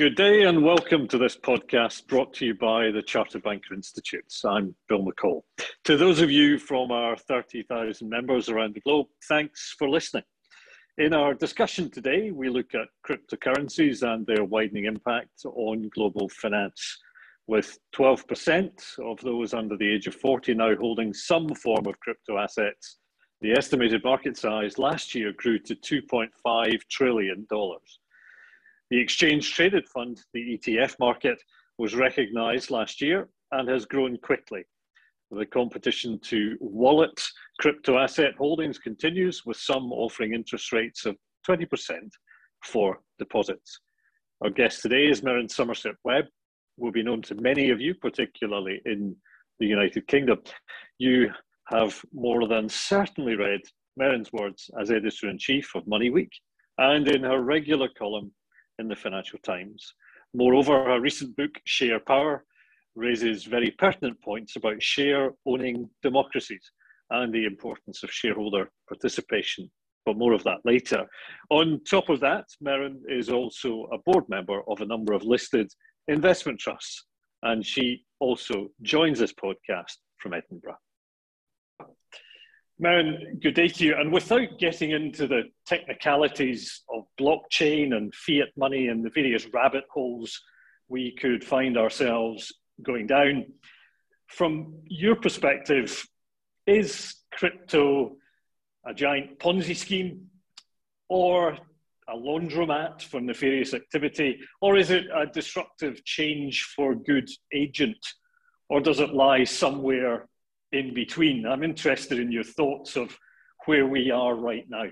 Good day and welcome to this podcast brought to you by the Chartered Banker Institutes. I'm Bill McCall. To those of you from our 30,000 members around the globe, thanks for listening. In our discussion today, we look at cryptocurrencies and their widening impact on global finance, with 12% of those under the age of 40 now holding some form of crypto assets. The estimated market size last year grew to $2.5 trillion. The exchange traded fund, the ETF market, was recognized last year and has grown quickly. The competition to wallet crypto asset holdings continues, with some offering interest rates of 20% for deposits. Our guest today is Merryn Somerset Webb, will be known to many of you, particularly in the United Kingdom. You have more than certainly read Merryn's words as editor in chief of MoneyWeek and in her regular column in the Financial Times. Moreover, her recent book, Share Power, raises very pertinent points about share owning democracies and the importance of shareholder participation. But more of that later. On top of that, Merryn is also a board member of a number of listed investment trusts, and she also joins this podcast from Edinburgh. Merryn, good day to you. And without getting into the technicalities of blockchain and fiat money and the various rabbit holes we could find ourselves going down, from your perspective, is crypto a giant Ponzi scheme or a laundromat for nefarious activity, or is it a disruptive change for good agent, or does it lie somewhere in between. I'm interested in your thoughts of where we are right now.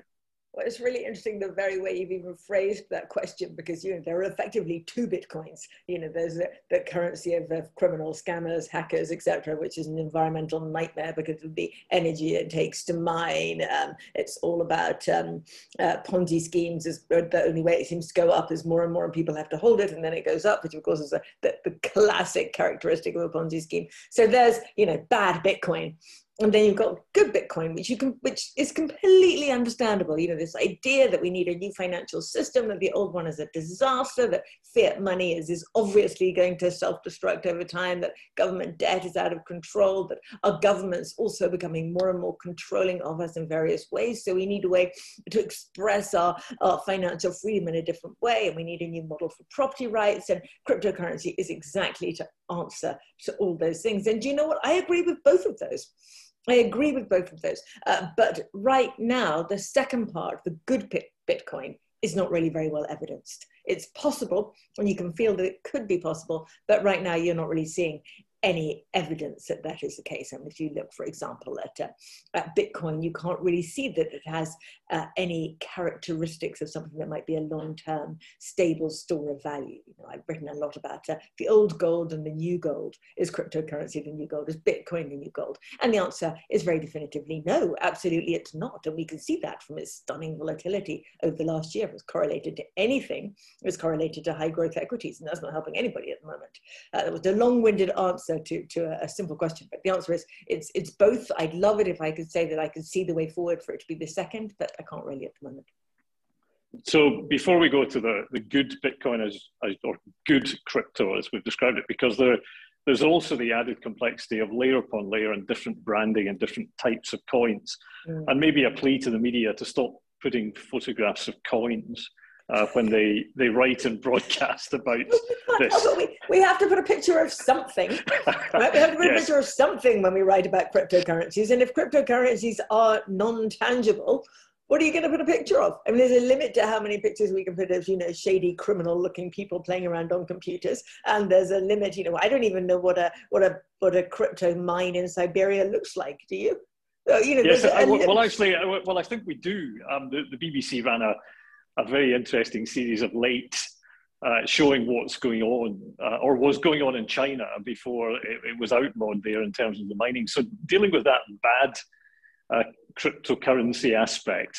Well, it's really interesting the very way you've even phrased that question because you know there are effectively two bitcoins. You know, there's the, the currency of, of criminals, scammers, hackers, etc., which is an environmental nightmare because of the energy it takes to mine. Um, it's all about um, uh, Ponzi schemes. Is the only way it seems to go up is more and more people have to hold it, and then it goes up, which of course is a, the, the classic characteristic of a Ponzi scheme. So there's you know bad Bitcoin and then you've got good bitcoin which you can which is completely understandable. You know this idea that we need a new financial system that the old one is a disaster that fiat money is is obviously going to self-destruct over time that government debt is out of control that our government's also becoming more and more controlling of us in various ways. So we need a way to express our, our financial freedom in a different way and we need a new model for property rights and cryptocurrency is exactly to answer to all those things. And do you know what? I agree with both of those I agree with both of those. Uh, but right now, the second part, the good Bitcoin, is not really very well evidenced. It's possible, and you can feel that it could be possible, but right now you're not really seeing any evidence that that is the case. And if you look, for example, at, uh, at Bitcoin, you can't really see that it has uh, any characteristics of something that might be a long-term stable store of value. You know, I've written a lot about uh, the old gold and the new gold. Is cryptocurrency the new gold? Is Bitcoin the new gold? And the answer is very definitively no, absolutely it's not. And we can see that from its stunning volatility over the last year. It was correlated to anything. It was correlated to high growth equities, and that's not helping anybody at the moment. Uh, that was a long-winded answer to, to a, a simple question, but the answer is it's, it's both. I'd love it if I could say that I could see the way forward for it to be the second, but I can't really at the moment. So before we go to the, the good Bitcoin as, as or good crypto as we've described it, because there there's also the added complexity of layer upon layer and different branding and different types of coins, mm. and maybe a plea to the media to stop putting photographs of coins uh, when they, they write and broadcast about this. we, we have to put a picture of something. Right? We have to put yes. a picture of something when we write about cryptocurrencies. And if cryptocurrencies are non tangible, what are you going to put a picture of? I mean, there's a limit to how many pictures we can put of, you know, shady criminal looking people playing around on computers. And there's a limit, you know, I don't even know what a, what a, what a crypto mine in Siberia looks like. Do you? you know, yes, I, well, actually, well, I think we do. Um, the, the BBC ran a, a very interesting series of late uh, showing what's going on uh, or was going on in China before it, it, was outlawed there in terms of the mining. So dealing with that bad uh, cryptocurrency aspect,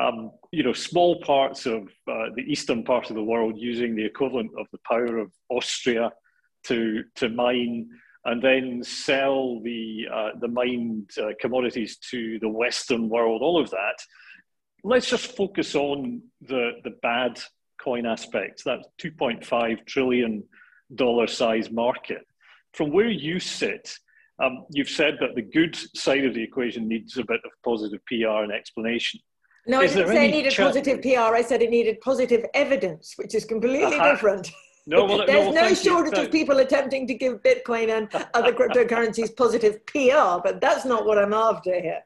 um, you know, small parts of uh, the eastern part of the world using the equivalent of the power of Austria to to mine and then sell the uh, the mined uh, commodities to the Western world. All of that let's just focus on the, the bad coin aspects, that 2.5 trillion dollar size market. From where you sit, um, you've said that the good side of the equation needs a bit of positive PR and explanation. No, Is I didn't say it needed positive PR. I said it needed positive evidence, which is completely uh-huh. different. No, well, there's no, no shortage of people attempting to give Bitcoin and other cryptocurrencies positive PR, but that's not what I'm after here.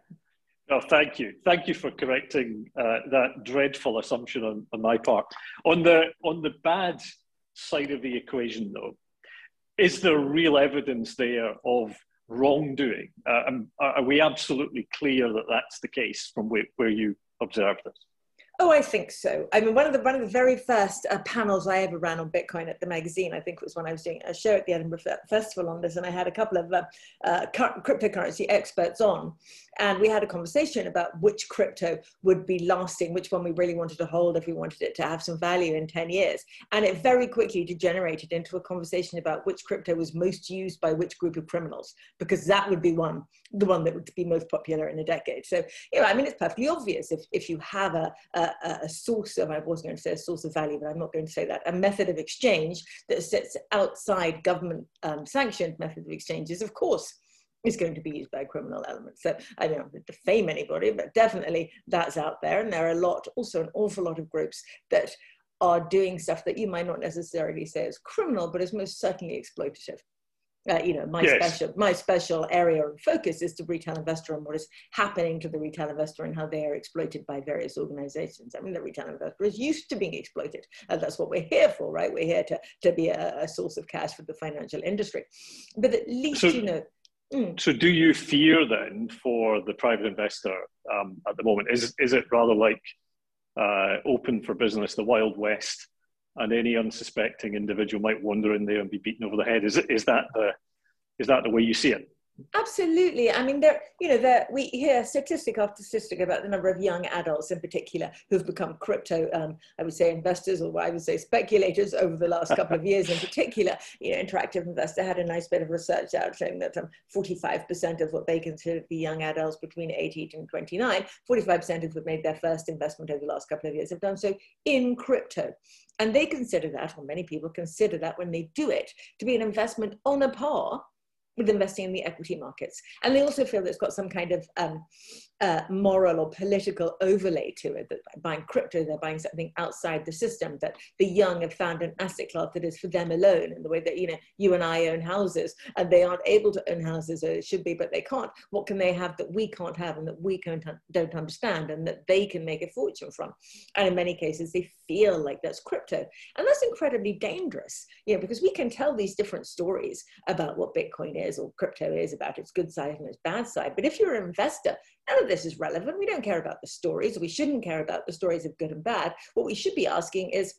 No, thank you. Thank you for correcting uh, that dreadful assumption on, on my part. On the on the bad side of the equation, though, is there real evidence there of wrongdoing? Uh, are we absolutely clear that that's the case from where, where you observed this? Oh, I think so. I mean, one of the one of the very first uh, panels I ever ran on Bitcoin at the magazine, I think was when I was doing a show at the Edinburgh Festival on this, and I had a couple of uh, uh, cryptocurrency experts on, and we had a conversation about which crypto would be lasting, which one we really wanted to hold if we wanted it to have some value in 10 years. And it very quickly degenerated into a conversation about which crypto was most used by which group of criminals, because that would be one, the one that would be most popular in a decade. So, you know, I mean, it's perfectly obvious if, if you have a, a, a source of, I was going to say a source of value, but I'm not going to say that, a method of exchange that sits outside government um, sanctioned method of exchanges, of course, is going to be used by criminal elements. So I don't to defame anybody, but definitely that's out there. And there are a lot, also an awful lot of groups that are doing stuff that you might not necessarily say is criminal, but is most certainly exploitative. Uh, you know, my yes. special my special area of focus is the retail investor and what is happening to the retail investor and how they are exploited by various organizations. I mean, the retail investor is used to being exploited, and that's what we're here for, right? We're here to to be a, a source of cash for the financial industry. But at least so, you know Mm. So, do you fear then for the private investor um, at the moment? Is is it rather like uh, open for business, the Wild West, and any unsuspecting individual might wander in there and be beaten over the head? Is is that the is that the way you see it? Absolutely. I mean, there, you know, there, we hear statistic after statistic about the number of young adults in particular who've become crypto, um, I would say investors, or I would say speculators over the last couple of years in particular. You know, Interactive Investor had a nice bit of research out showing that um, 45% of what they consider to be young adults between 18 and 29, 45% of who made their first investment over the last couple of years have done so in crypto. And they consider that, or many people consider that when they do it, to be an investment on a par with investing in the equity markets. And they also feel that it's got some kind of um, uh, moral or political overlay to it, that by buying crypto, they're buying something outside the system, that the young have found an asset class that is for them alone, in the way that, you know, you and I own houses, and they aren't able to own houses, or it should be, but they can't. What can they have that we can't have and that we can't, don't understand and that they can make a fortune from? And in many cases, they feel like that's crypto. And that's incredibly dangerous, you know, because we can tell these different stories about what Bitcoin is or crypto is, about its good side and its bad side. But if you're an investor, none of this is relevant. We don't care about the stories. We shouldn't care about the stories of good and bad. What we should be asking is,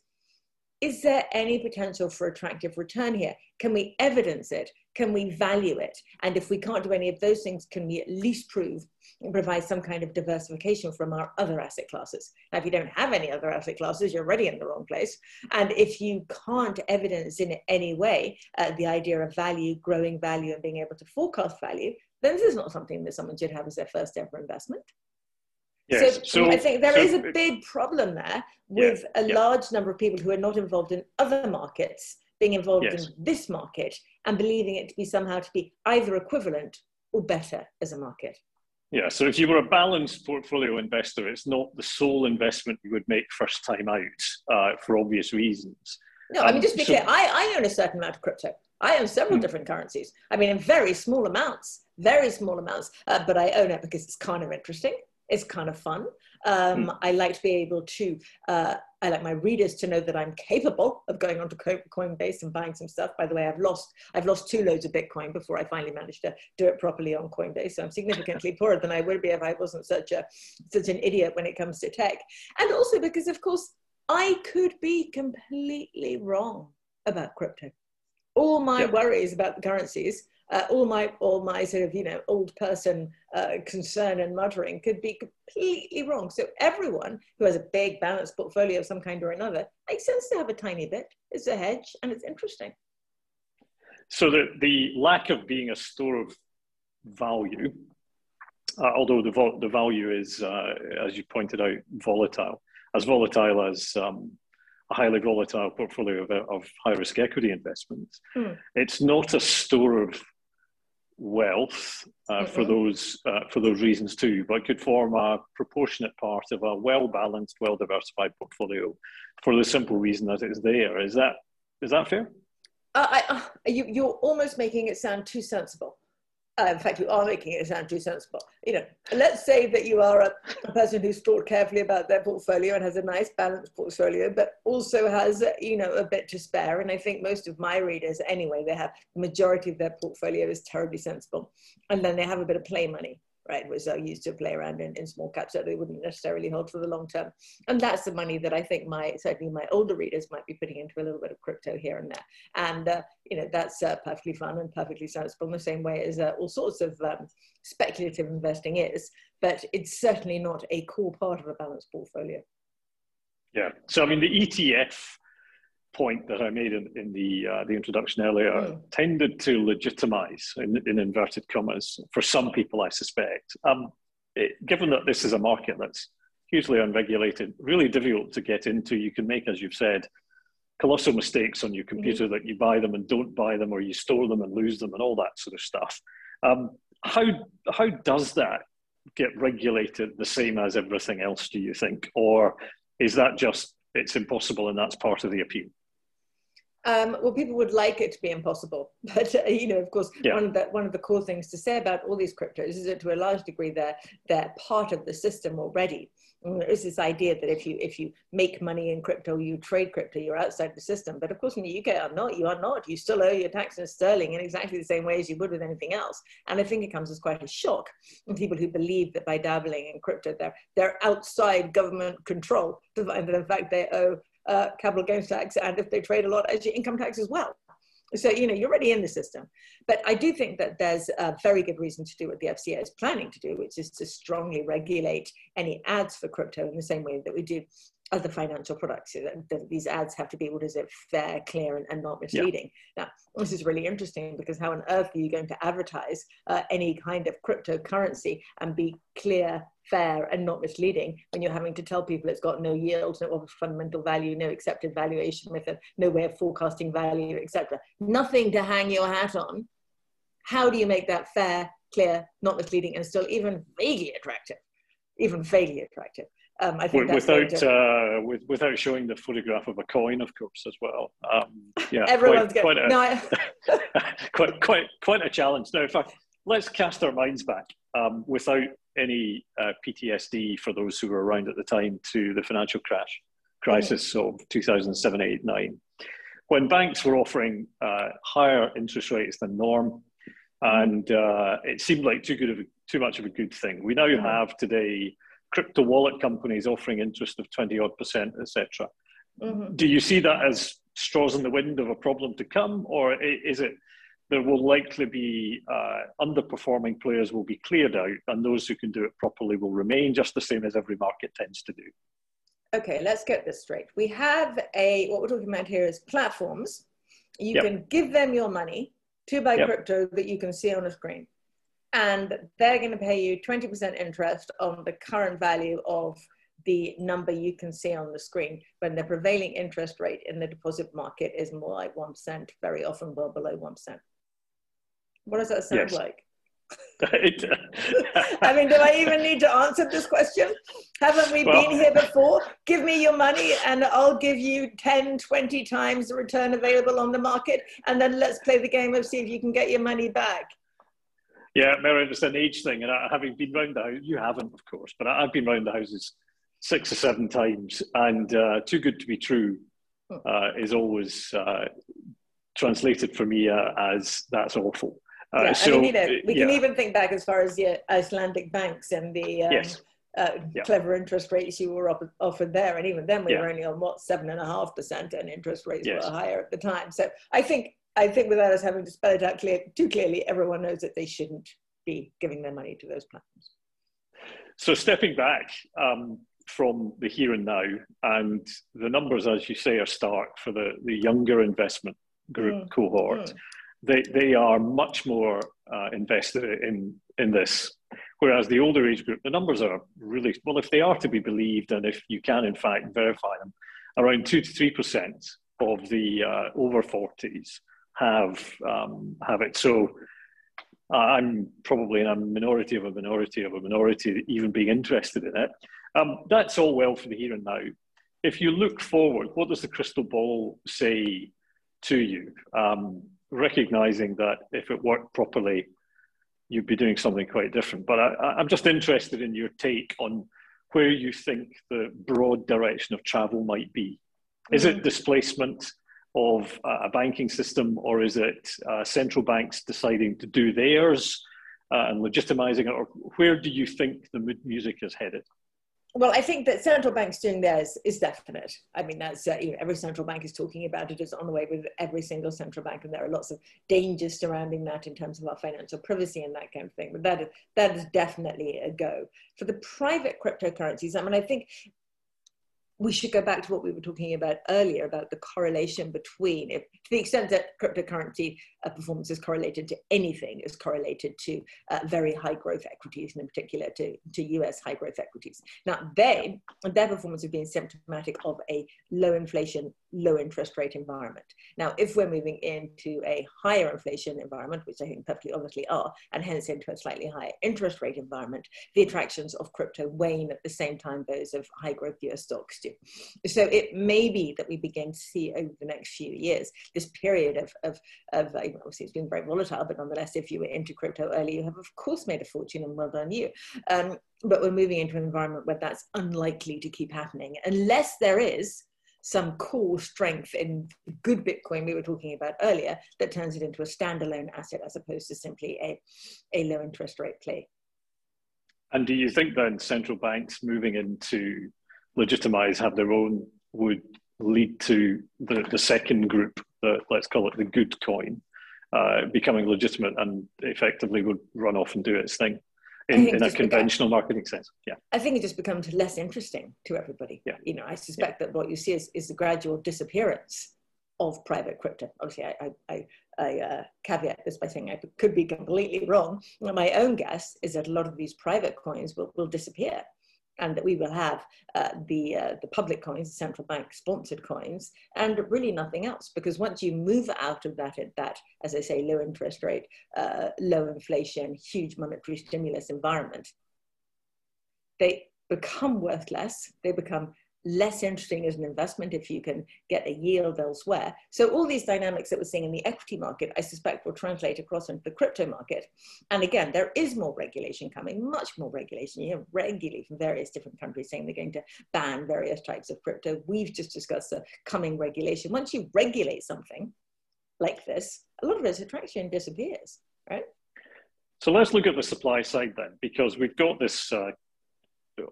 is there any potential for attractive return here? Can we evidence it? Can we value it? And if we can't do any of those things, can we at least prove and provide some kind of diversification from our other asset classes? Now, if you don't have any other asset classes, you're already in the wrong place. And if you can't evidence in any way uh, the idea of value, growing value, and being able to forecast value, then this is not something that someone should have as their first ever investment. Yes. So, so I think there so, is a big problem there with yeah, a yeah. large number of people who are not involved in other markets being involved yes. in this market and believing it to be somehow to be either equivalent or better as a market. Yeah, so if you were a balanced portfolio investor, it's not the sole investment you would make first time out uh, for obvious reasons. No, um, I mean, um, just be so, clear, I, I own a certain amount of crypto. I own several mm. different currencies. I mean, in very small amounts, very small amounts, uh, but I own it because it's kind of interesting. It's kind of fun. Um, mm. I like to be able to, uh, I like my readers to know that I'm capable of going onto Coinbase and buying some stuff. By the way, I've lost, I've lost two loads of Bitcoin before I finally managed to do it properly on Coinbase. So I'm significantly poorer than I would be if I wasn't such a, such an idiot when it comes to tech. And also because of course, I could be completely wrong about crypto all my yep. worries about the currencies, uh, all my all my sort of you know old person uh, concern and muttering could be completely wrong. So everyone who has a big balanced portfolio of some kind or another makes sense to have a tiny bit. It's a hedge and it's interesting. So the the lack of being a store of value, uh, although the the value is, uh, as you pointed out, volatile, as volatile as um, a highly volatile portfolio of, of high risk equity investments. Mm. It's not a store of wealth uh, for those uh, for those reasons too, but could form a proportionate part of a well balanced, well diversified portfolio for the simple reason that it's there. Is that is that fair? Uh, I, uh, you, you're almost making it sound too sensible. Uh, in fact, you are making it sound too sensible. You know, let's say that you are a, a, person who's thought carefully about their portfolio and has a nice balanced portfolio, but also has, you know, a bit to spare. And I think most of my readers, anyway, they have the majority of their portfolio is terribly sensible, and then they have a bit of play money right, was uh, used to play around in, in small caps that they wouldn't necessarily hold for the long term. And that's the money that I think my, certainly my older readers might be putting into a little bit of crypto here and there. And, uh, you know, that's uh, perfectly fun and perfectly sensible in the same way as uh, all sorts of um, speculative investing is, but it's certainly not a core part of a balanced portfolio. Yeah. So, I mean, the ETF point that I made in, in the uh, the introduction earlier mm. tended to legitimize, in, in, inverted commas, for some people, I suspect. Um, it, given that this is a market that's hugely unregulated, really difficult to get into, you can make, as you've said, colossal mistakes on your computer mm-hmm. that you buy them and don't buy them, or you store them and lose them, and all that sort of stuff. Um, how how does that get regulated the same as everything else? Do you think, or is that just it's impossible and that's part of the appeal? Um, well, people would like it to be impossible, but uh, you know, of course, yeah. one of the one of the core things to say about all these cryptos is that to a large degree they're they're part of the system already. And there is this idea that if you if you make money in crypto, you trade crypto, you're outside the system. But of course, in the UK, are not. You are not. You still owe your tax in sterling in exactly the same way as you would with anything else. And I think it comes as quite a shock to people who believe that by dabbling in crypto, they're they're outside government control that in fact they owe uh, capital gains tax, and if they trade a lot, actually income tax as well. So, you know, you're already in the system. But I do think that there's a very good reason to do what the FCA is planning to do, which is to strongly regulate any ads for crypto in the same way that we do other financial products. these ads have to be what is it fair, clear, and, and not misleading. Yeah. Now, this is really interesting because how on earth are you going to advertise uh, any kind of cryptocurrency and be clear, fair, and not misleading when you're having to tell people it's got no yield, no fundamental value, no accepted valuation method, no way of forecasting value, etc. Nothing to hang your hat on. How do you make that fair, clear, not misleading, and still even vaguely attractive? Even vaguely attractive. Um, I think without uh, with, without showing the photograph of a coin, of course, as well. Um, yeah, everyone's quite, quite, a, no, I... quite quite quite a challenge. Now, in fact, let's cast our minds back um, without any uh, PTSD for those who were around at the time to the financial crash crisis mm-hmm. of 2007, 8, 9, when banks were offering uh, higher interest rates than norm, and uh, it seemed like too good of a, too much of a good thing. We now mm-hmm. have today crypto wallet companies offering interest of 20 odd percent, etc. Mm-hmm. Do you see that as straws in the wind of a problem to come, or is it there will likely be uh, underperforming players will be cleared out, and those who can do it properly will remain just the same as every market tends to do? Okay, let's get this straight. We have a what we're talking about here is platforms. You yep. can give them your money to buy yep. crypto that you can see on a screen and they're going to pay you 20% interest on the current value of the number you can see on the screen when the prevailing interest rate in the deposit market is more like 1%, very often well below 1%. What does that sound yes. like? I mean, do I even need to answer this question? Haven't we well, been here before? Give me your money and I'll give you 10, 20 times the return available on the market. And then let's play the game of see if you can get your money back. Yeah, Merryn, it's an age thing, and having been round the house, you haven't, of course, but I've been round the houses six or seven times, and uh, too good to be true uh, is always uh, translated for me uh, as that's awful. Uh, yeah, so, I mean, you know, we yeah. can even think back as far as the Icelandic banks and the um, yes. Uh, yeah. clever interest rates you were offered there. And even then, we yeah. were only on what seven and a half percent, and interest rates yes. were higher at the time. So I think I think without us having to spell it out clear, too clearly, everyone knows that they shouldn't be giving their money to those platforms. So stepping back um, from the here and now, and the numbers, as you say, are stark for the, the younger investment group mm. cohort. Mm. They, they are much more uh, invested in, in this. Whereas the older age group, the numbers are really, well, if they are to be believed and if you can, in fact, verify them, around two to three percent of the uh, over 40s have um, have it. So I'm probably in a minority of a minority of a minority even being interested in it. Um, that's all well for the here and now. If you look forward, what does the crystal ball say to you? Um, recognizing that if it worked properly, you'd be doing something quite different. But I, am just interested in your take on where you think the broad direction of travel might be. Is it mm. displacement of a banking system, or is it uh, central banks deciding to do theirs uh, and legitimizing it, or where do you think the music is headed? Well, I think that central banks doing theirs is definite. I mean, that's uh, you know, every central bank is talking about it. It's on the way with every single central bank, and there are lots of dangers surrounding that in terms of our financial privacy and that kind of thing. But that is that is definitely a go for the private cryptocurrencies. I mean, I think we should go back to what we were talking about earlier about the correlation between, if, to the extent that cryptocurrency uh, performance is correlated to anything, is correlated to uh, very high growth equities, and in particular to, to US high growth equities. Now, they, their performance has been symptomatic of a low inflation, low interest rate environment. Now, if we're moving into a higher inflation environment, which I think perfectly obviously are, and hence into a slightly higher interest rate environment, the attractions of crypto wane at the same time those of high growth US stocks do. So it may be that we begin to see over the next few years this period of, of, of obviously it's been very volatile, but nonetheless, if you were into crypto early, you have of course made a fortune and well done you. Um, but we're moving into an environment where that's unlikely to keep happening unless there is some core strength in good Bitcoin we were talking about earlier that turns it into a standalone asset as opposed to simply a, a low interest rate play. And do you think then central banks moving into legitimize, have their own, would lead to the, the second group, the, let's call it the good coin, uh, becoming legitimate and effectively would run off and do its thing in, in a conventional become, marketing sense. Yeah. I think it just becomes less interesting to everybody. Yeah. You know, I suspect yeah. that what you see is, is the gradual disappearance of private crypto. Obviously, I, I, I, I uh, caveat this by saying I could be completely wrong. My own guess is that a lot of these private coins will, will disappear and that we will have uh, the, uh, the public coins, the central bank sponsored coins, and really nothing else. Because once you move out of that, that as I say, low interest rate, uh, low inflation, huge monetary stimulus environment, they become worthless, they become less interesting as an investment if you can get a yield elsewhere. So all these dynamics that we're seeing in the equity market, I suspect will translate across into the crypto market. And again, there is more regulation coming, much more regulation. You have regularly from various different countries saying they're going to ban various types of crypto. We've just discussed the coming regulation. Once you regulate something like this, a lot of its attraction disappears, right? So let's look at the supply side then, because we've got this uh,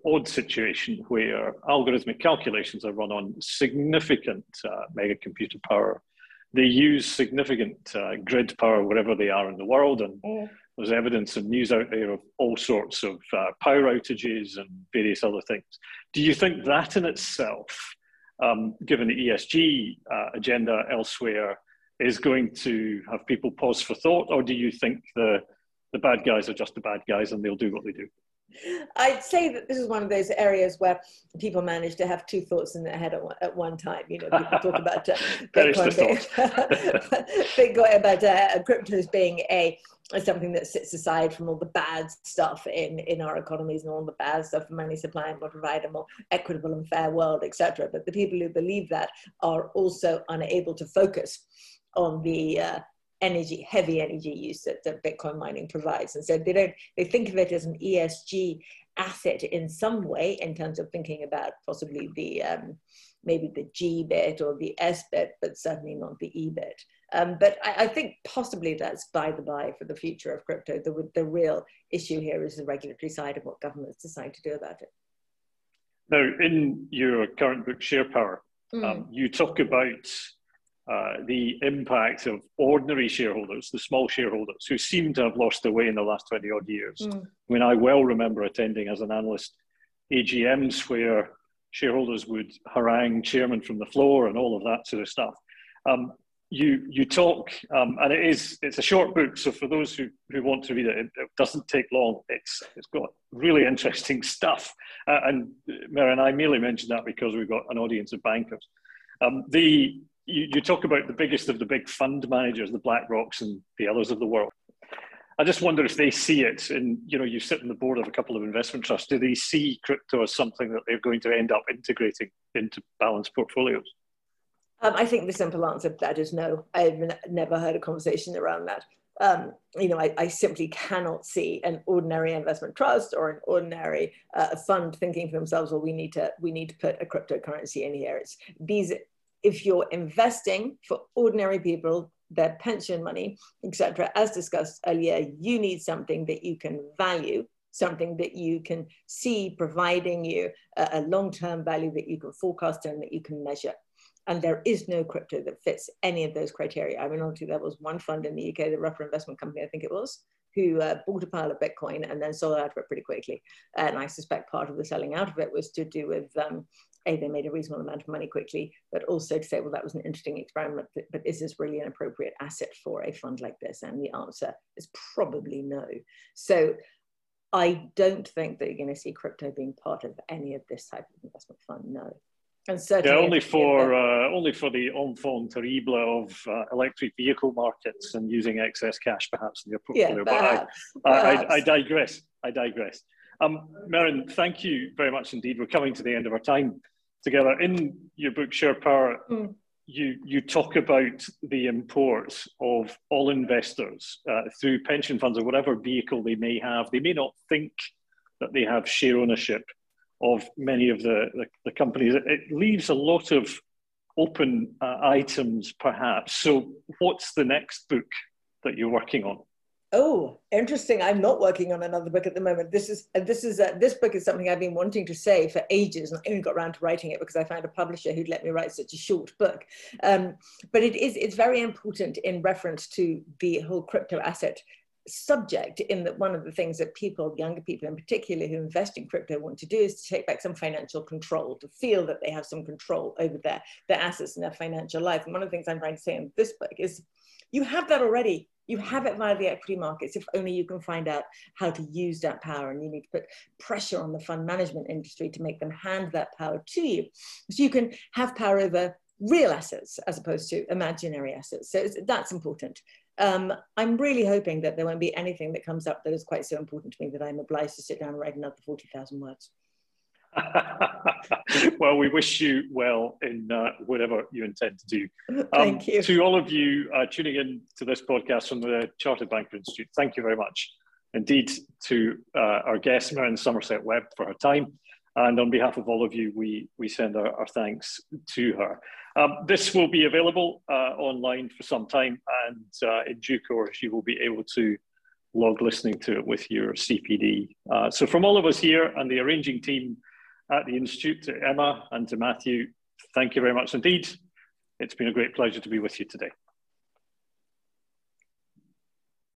odd situation where algorithmic calculations are run on significant uh, mega computer power. They use significant uh, grid power wherever they are in the world, and mm. there's evidence and news out there of all sorts of uh, power outages and various other things. Do you think that in itself, um, given the ESG uh, agenda elsewhere, is going to have people pause for thought, or do you think the the bad guys are just the bad guys and they'll do what they do? I'd say that this is one of those areas where people manage to have two thoughts in their head at one, at one time. You know, people talk about uh, Bitcoin, being, Bitcoin, about uh, cryptos being a something that sits aside from all the bad stuff in, in our economies and all the bad stuff money supply and will provide a more equitable and fair world, etc. But the people who believe that are also unable to focus on the uh, energy, heavy energy use that, that Bitcoin mining provides. And so they don't, they think of it as an ESG asset in some way in terms of thinking about possibly the, um, maybe the G bit or the S bit, but certainly not the E bit. Um, but I, I, think possibly that's by the by for the future of crypto. The, the real issue here is the regulatory side of what governments decide to do about it. Now, in your current book, Share Power, mm. um, you talk about uh, the impact of ordinary shareholders, the small shareholders, who seem to have lost their way in the last 20 odd years. Mm. I mean, I well remember attending as an analyst AGMs where shareholders would harangue chairman from the floor and all of that sort of stuff. Um, you you talk, um, and it is it's a short book. So for those who, who want to read it, it, it doesn't take long. It's it's got really interesting stuff. Uh, and Mary and I merely mentioned that because we've got an audience of bankers. Um, the you, you talk about the biggest of the big fund managers, the BlackRocks and the others of the world. I just wonder if they see it, and you know, you sit on the board of a couple of investment trusts. Do they see crypto as something that they're going to end up integrating into balanced portfolios? Um, I think the simple answer to that is no. I've never heard a conversation around that. Um, you know, I, I, simply cannot see an ordinary investment trust or an ordinary uh, fund thinking for themselves, well, we need to we need to put a cryptocurrency in here. It's these. If you're investing for ordinary people their pension money, etc. As discussed earlier, you need something that you can value, something that you can see providing you a, a long-term value that you can forecast and that you can measure. And there is no crypto that fits any of those criteria. I mean, honestly, there was one fund in the UK, the Ruffer Investment Company, I think it was, who uh, bought a pile of Bitcoin and then sold out of it pretty quickly. And I suspect part of the selling out of it was to do with um, a, they made a reasonable amount of money quickly, but also to say, well, that was an interesting experiment, but, is this really an appropriate asset for a fund like this? And the answer is probably no. So I don't think that you're going to see crypto being part of any of this type of investment fund. No. And certainly yeah, only for uh, only for the enfant terrible of uh, electric vehicle markets and using excess cash perhaps in your portfolio. Yeah, perhaps, but I, perhaps. I, I, I digress. I digress. Um, Merryn, thank you very much indeed. We're coming to the end of our time together. In your book, Share Power, mm. you, you talk about the importance of all investors uh, through pension funds or whatever vehicle they may have. They may not think that they have share ownership of many of the, the, the companies. It leaves a lot of open uh, items, perhaps. So, what's the next book that you're working on? Oh, interesting. I'm not working on another book at the moment. This is uh, this is uh, this book is something I've been wanting to say for ages, and I only got around to writing it because I found a publisher who'd let me write such a short book. Um, but it is it's very important in reference to the whole crypto asset subject in that one of the things that people, younger people in particular who invest in crypto want to do is to take back some financial control, to feel that they have some control over their, their assets and their financial life. And one of the things I'm trying to say in this book is you have that already you have it via the equity markets if only you can find out how to use that power and you need to put pressure on the fund management industry to make them hand that power to you. So you can have power over real assets as opposed to imaginary assets. So that's important. Um, i'm really hoping that there won't be anything that comes up that is quite so important to me that i'm obliged to sit down and write another 40000 words well, we wish you well in uh, whatever you intend to do. Um, thank you. To all of you uh, tuning in to this podcast from the Chartered Banker Institute, thank you very much indeed to uh, our guest, Merryn Somerset Webb, for her time. And on behalf of all of you, we, we send our, our thanks to her. Um, this will be available uh, online for some time, and uh, in due course, you will be able to log listening to it with your CPD. Uh, so, from all of us here and the arranging team, at the Institute, to Emma and to Matthew. Thank you very much indeed. It's been a great pleasure to be with you today.